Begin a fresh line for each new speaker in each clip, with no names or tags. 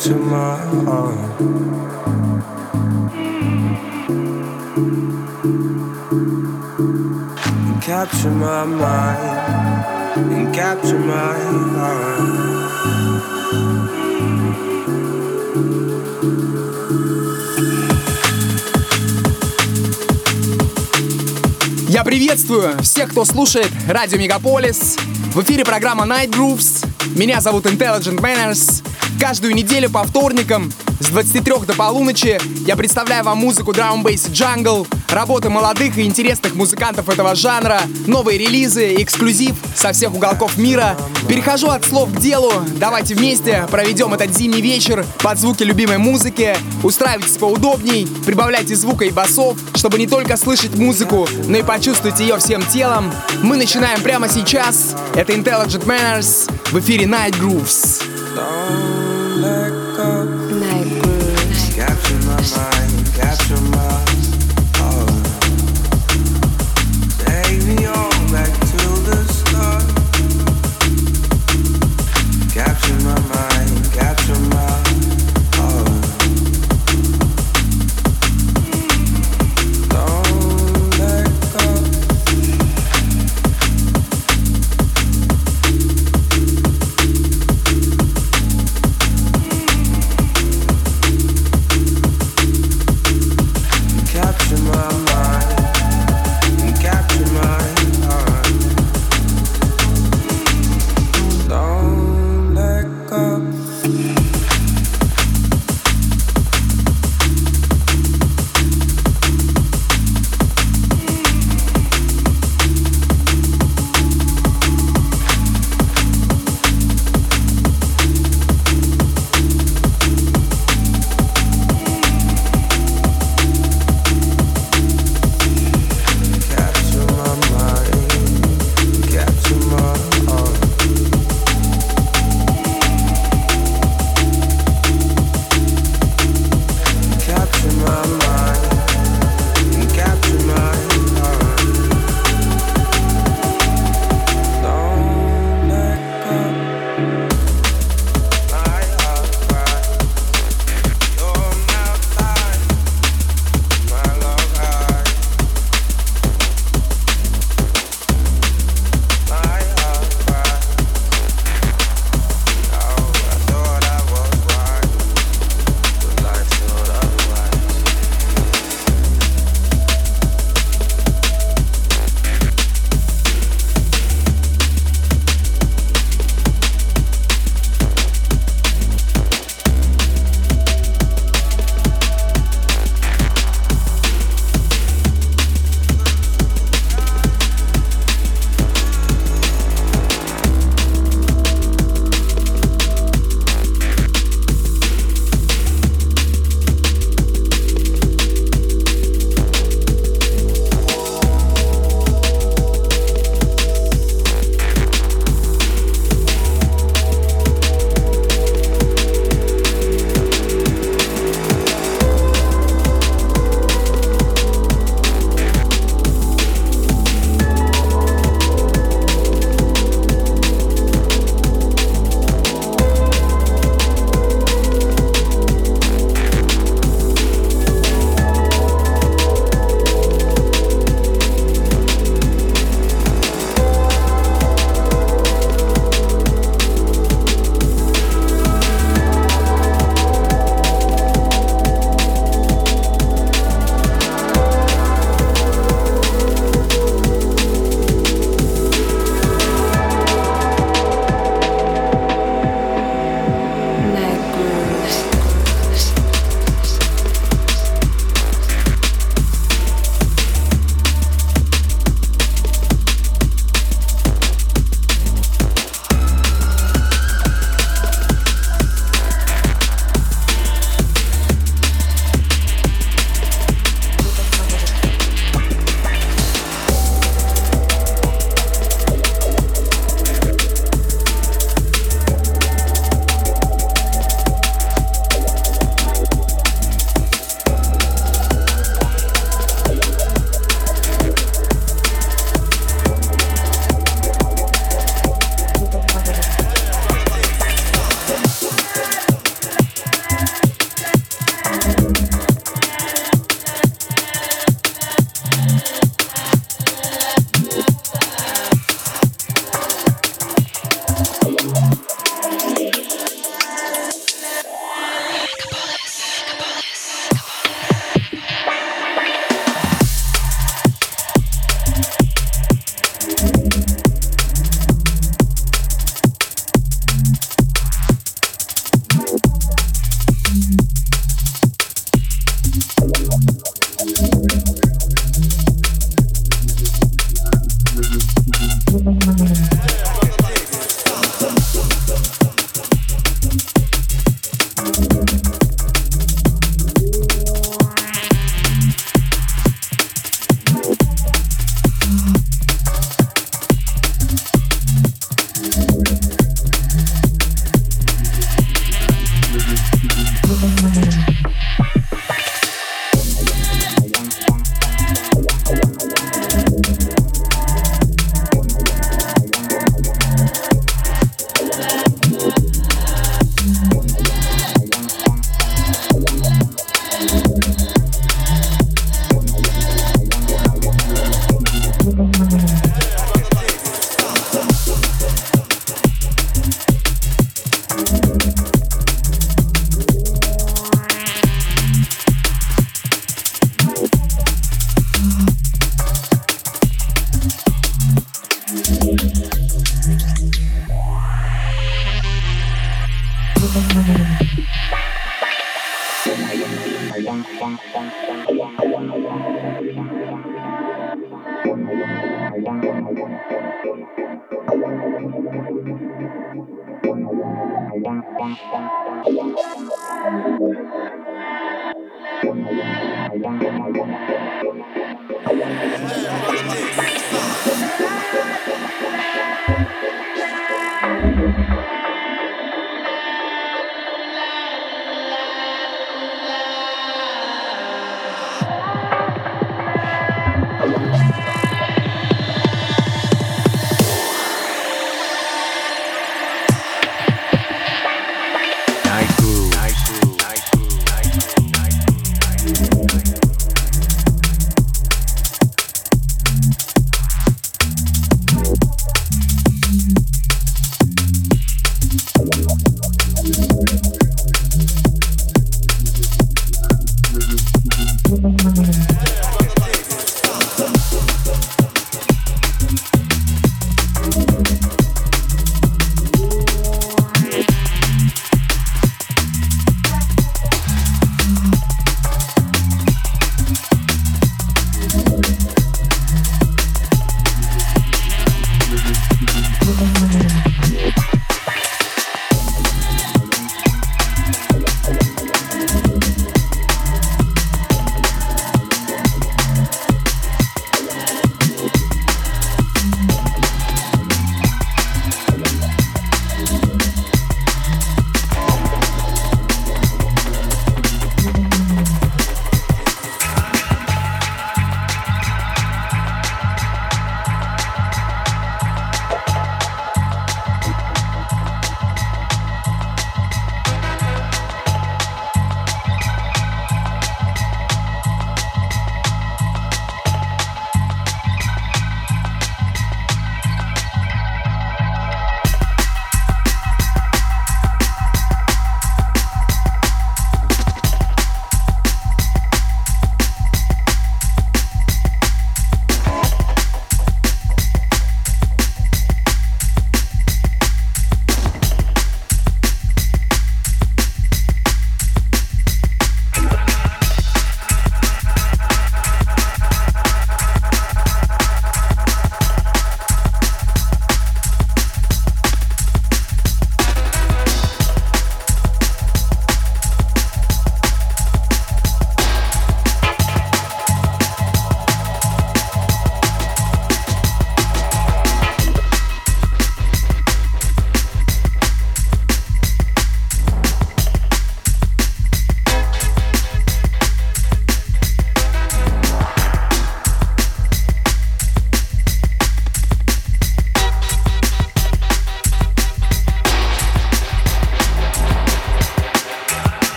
Capture my heart. Capture my mind and capture my heart.
Я приветствую всех, кто слушает радио Мегаполис. В эфире программа Night Grooves. Меня зовут Intelligent Manners. Каждую неделю по вторникам с 23 до полуночи я представляю вам музыку Drum Bass Jungle, работы молодых и интересных музыкантов этого жанра, новые релизы, эксклюзив со всех уголков мира. Перехожу от слов к делу. Давайте вместе проведем этот зимний вечер под звуки любимой музыки. Устраивайтесь поудобней, прибавляйте звука и басов, чтобы не только слышать музыку, но и почувствовать ее всем телом. Мы начинаем прямо сейчас. Это Intelligent Manners в эфире Night Grooves.
Don't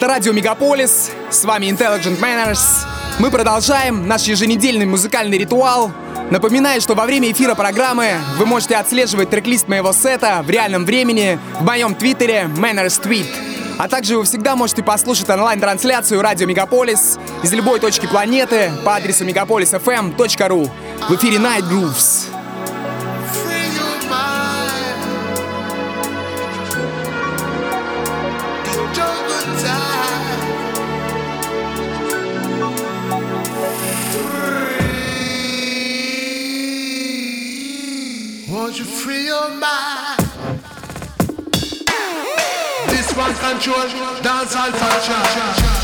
Это радио Мегаполис, с вами Intelligent Manners. Мы продолжаем наш еженедельный музыкальный ритуал. Напоминаю, что во время эфира программы вы можете отслеживать трек-лист моего сета в реальном времени в моем твиттере Manners Tweet. А также вы всегда можете послушать онлайн-трансляцию радио Мегаполис из любой точки планеты по адресу megapolisfm.ru в эфире Night Grooves.
Free. You free your mind? This one control dance all function.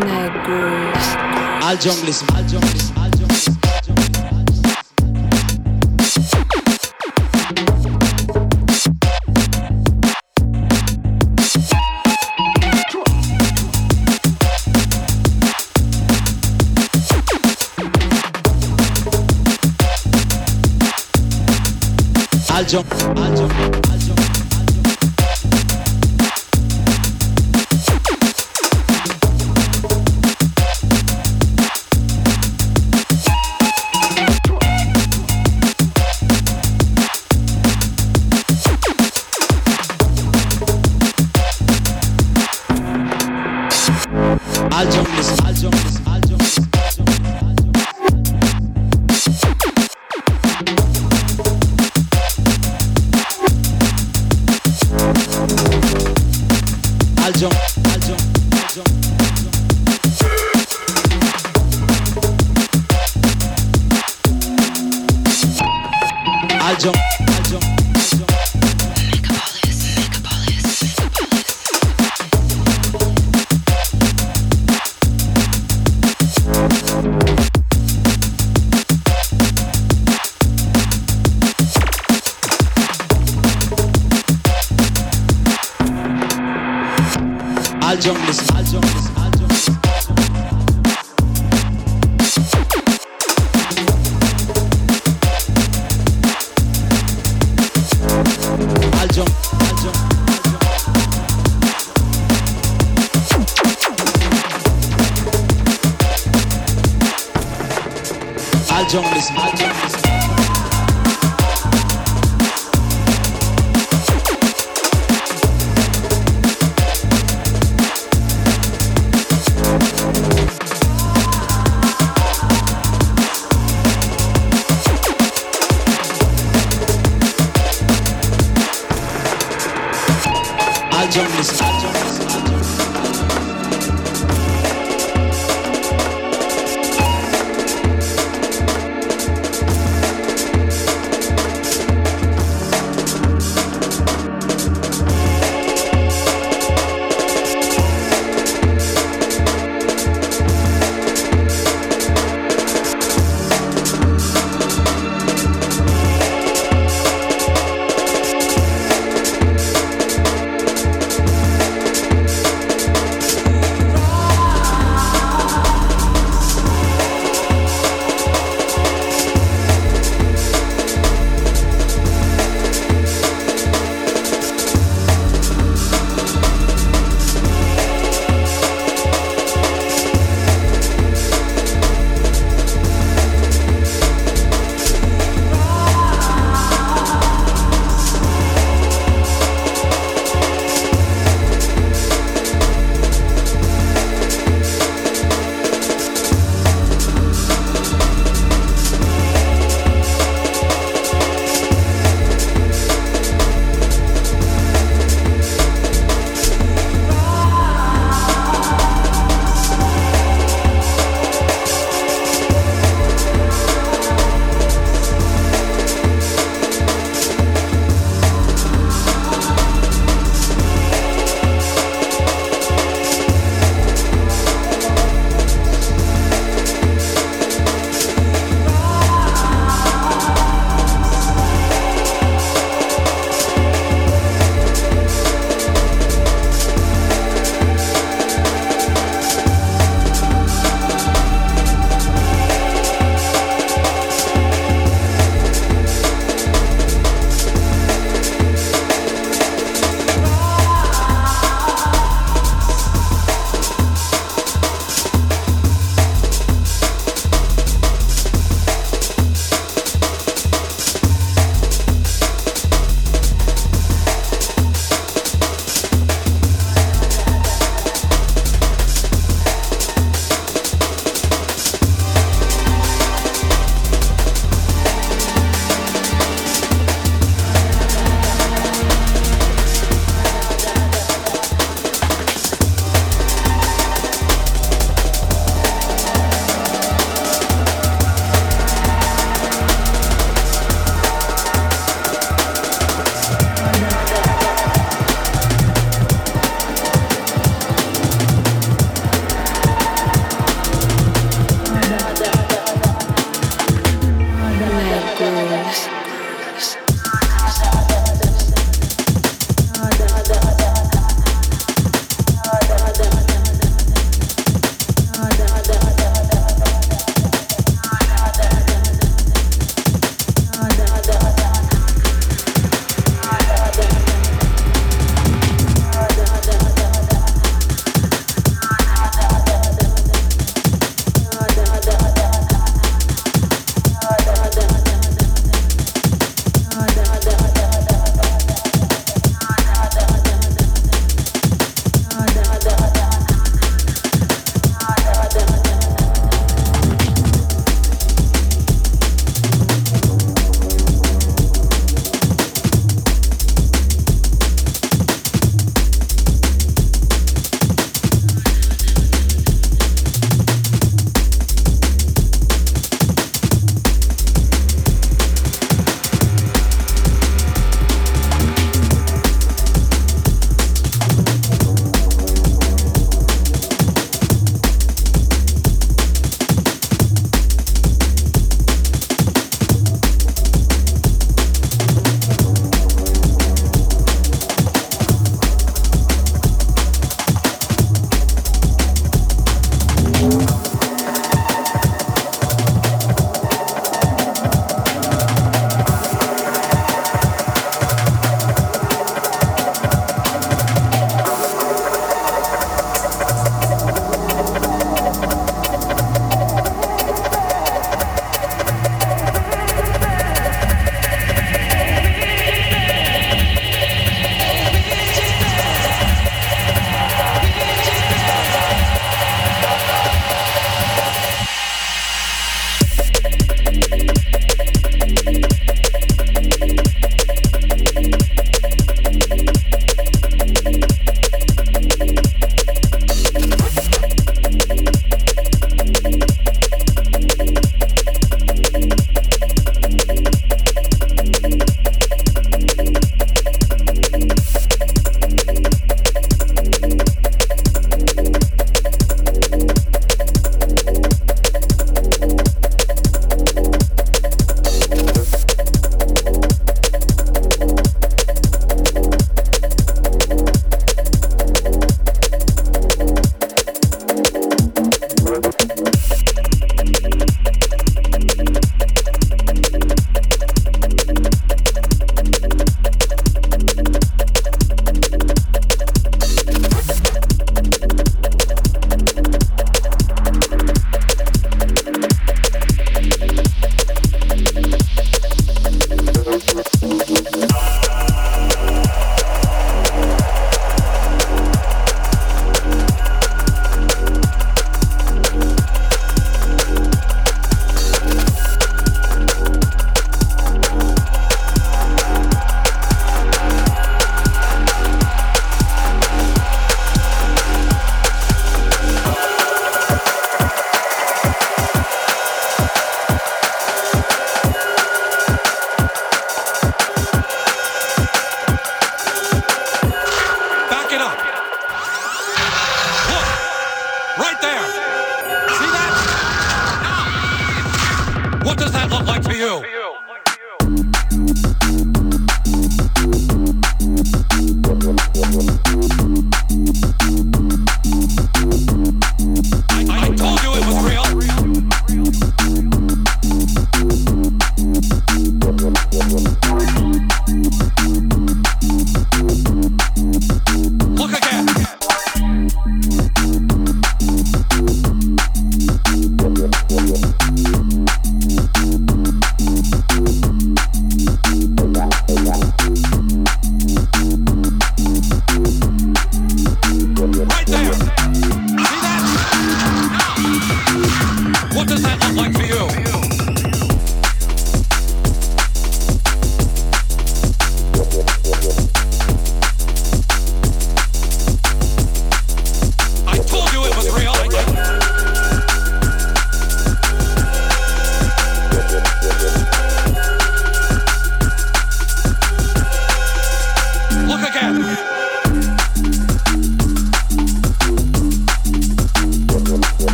Night grooves.
Al junglism, al junglism,
John.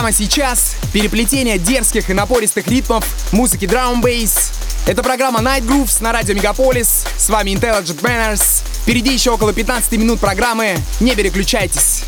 Прямо сейчас переплетение дерзких и напористых ритмов, музыки Drum Bass. Это программа Night Grooves на радио Мегаполис. С вами Intelligent Manners. Впереди еще около 15 минут программы. Не переключайтесь.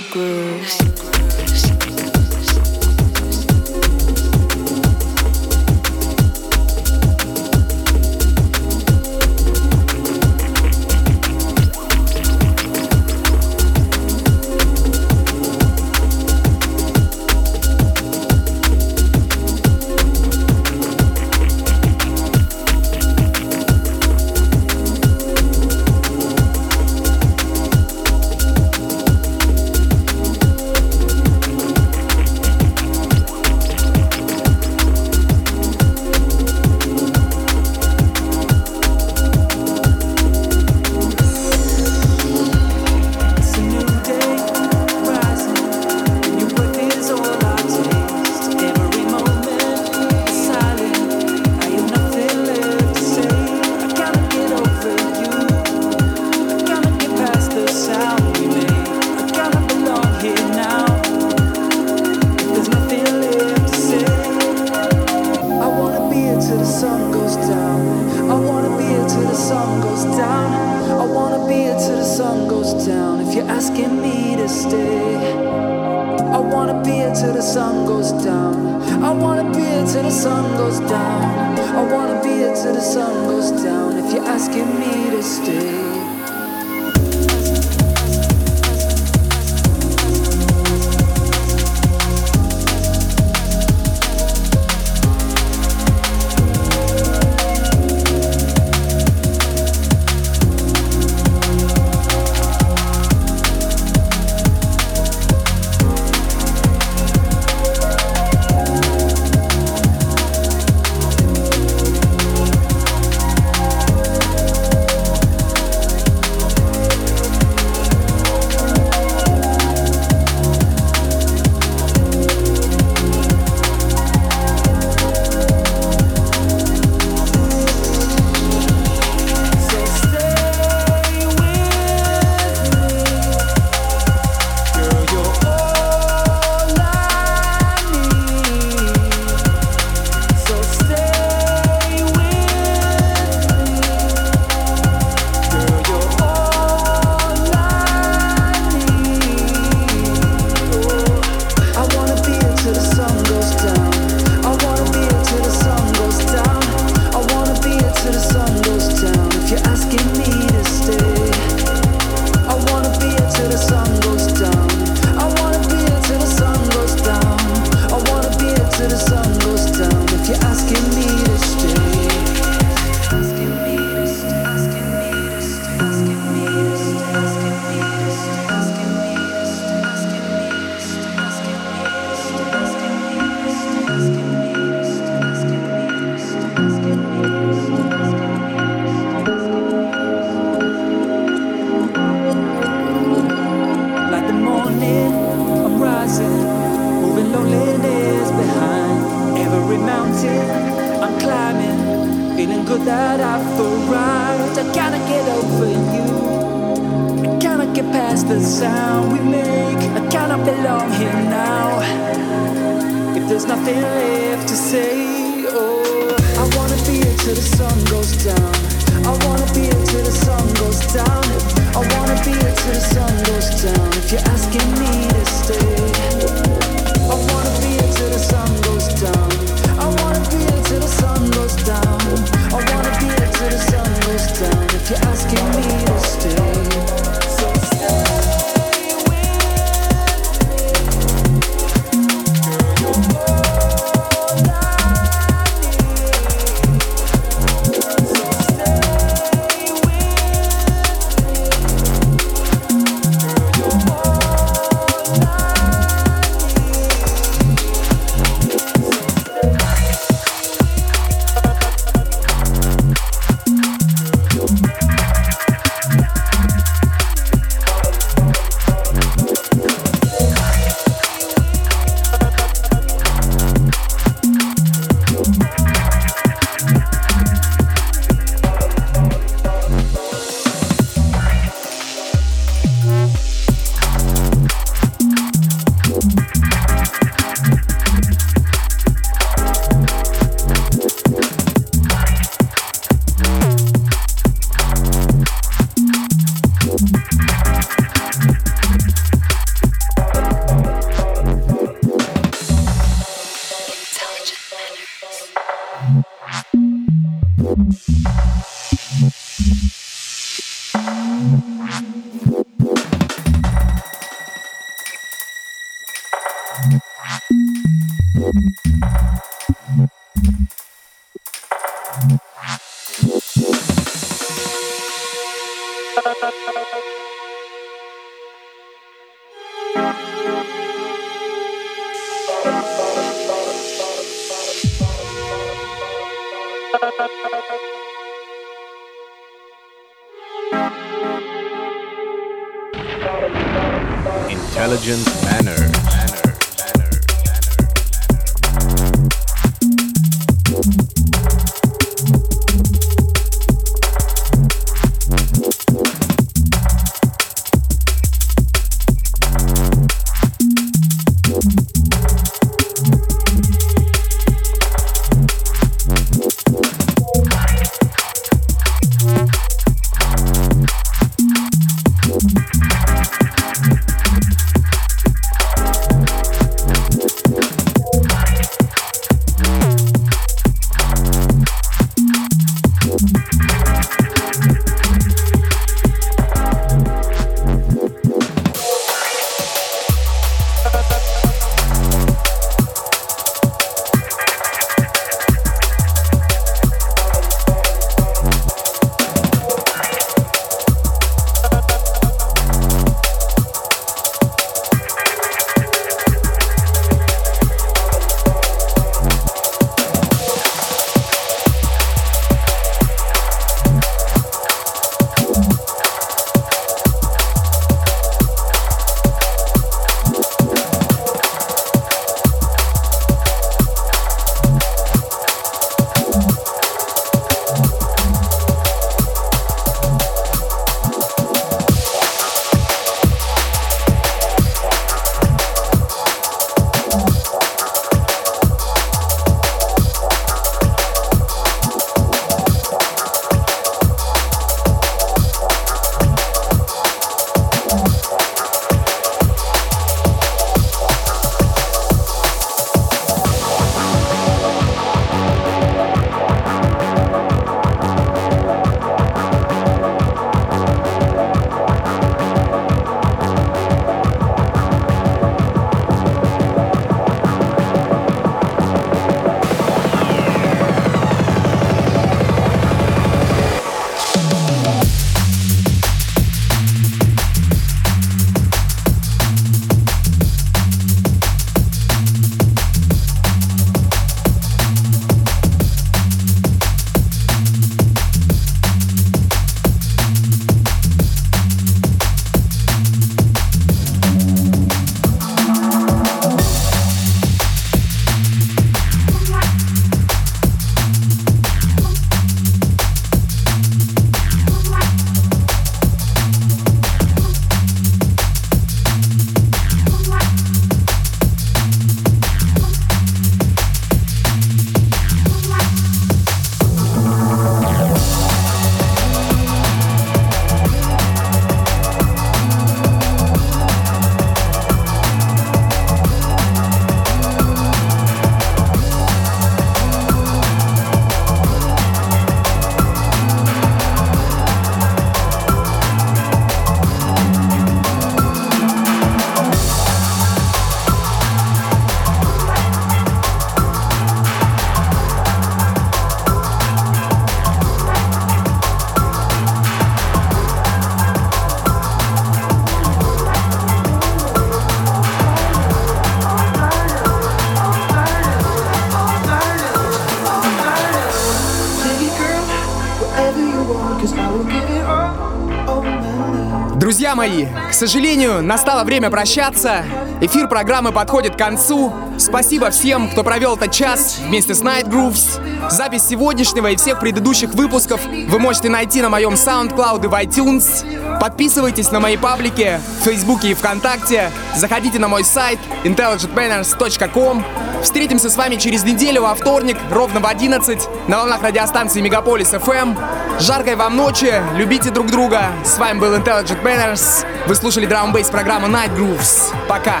Сожалению, настало время прощаться. Эфир программы подходит к концу. Спасибо всем, кто провел этот час вместе с Night Grooves. Запись сегодняшнего и всех предыдущих выпусков вы можете найти на моем SoundCloud и в iTunes. Подписывайтесь на мои паблики в Фейсбуке и ВКонтакте. Заходите на мой сайт intelligentmanners.com. Встретимся с вами через неделю во вторник, ровно в 11, на волнах радиостанции Мегаполис FM. Жаркой вам ночи, любите друг друга. С вами был Intelligent Manners. Вы слушали драм бейс программу Night Grooves. Пока.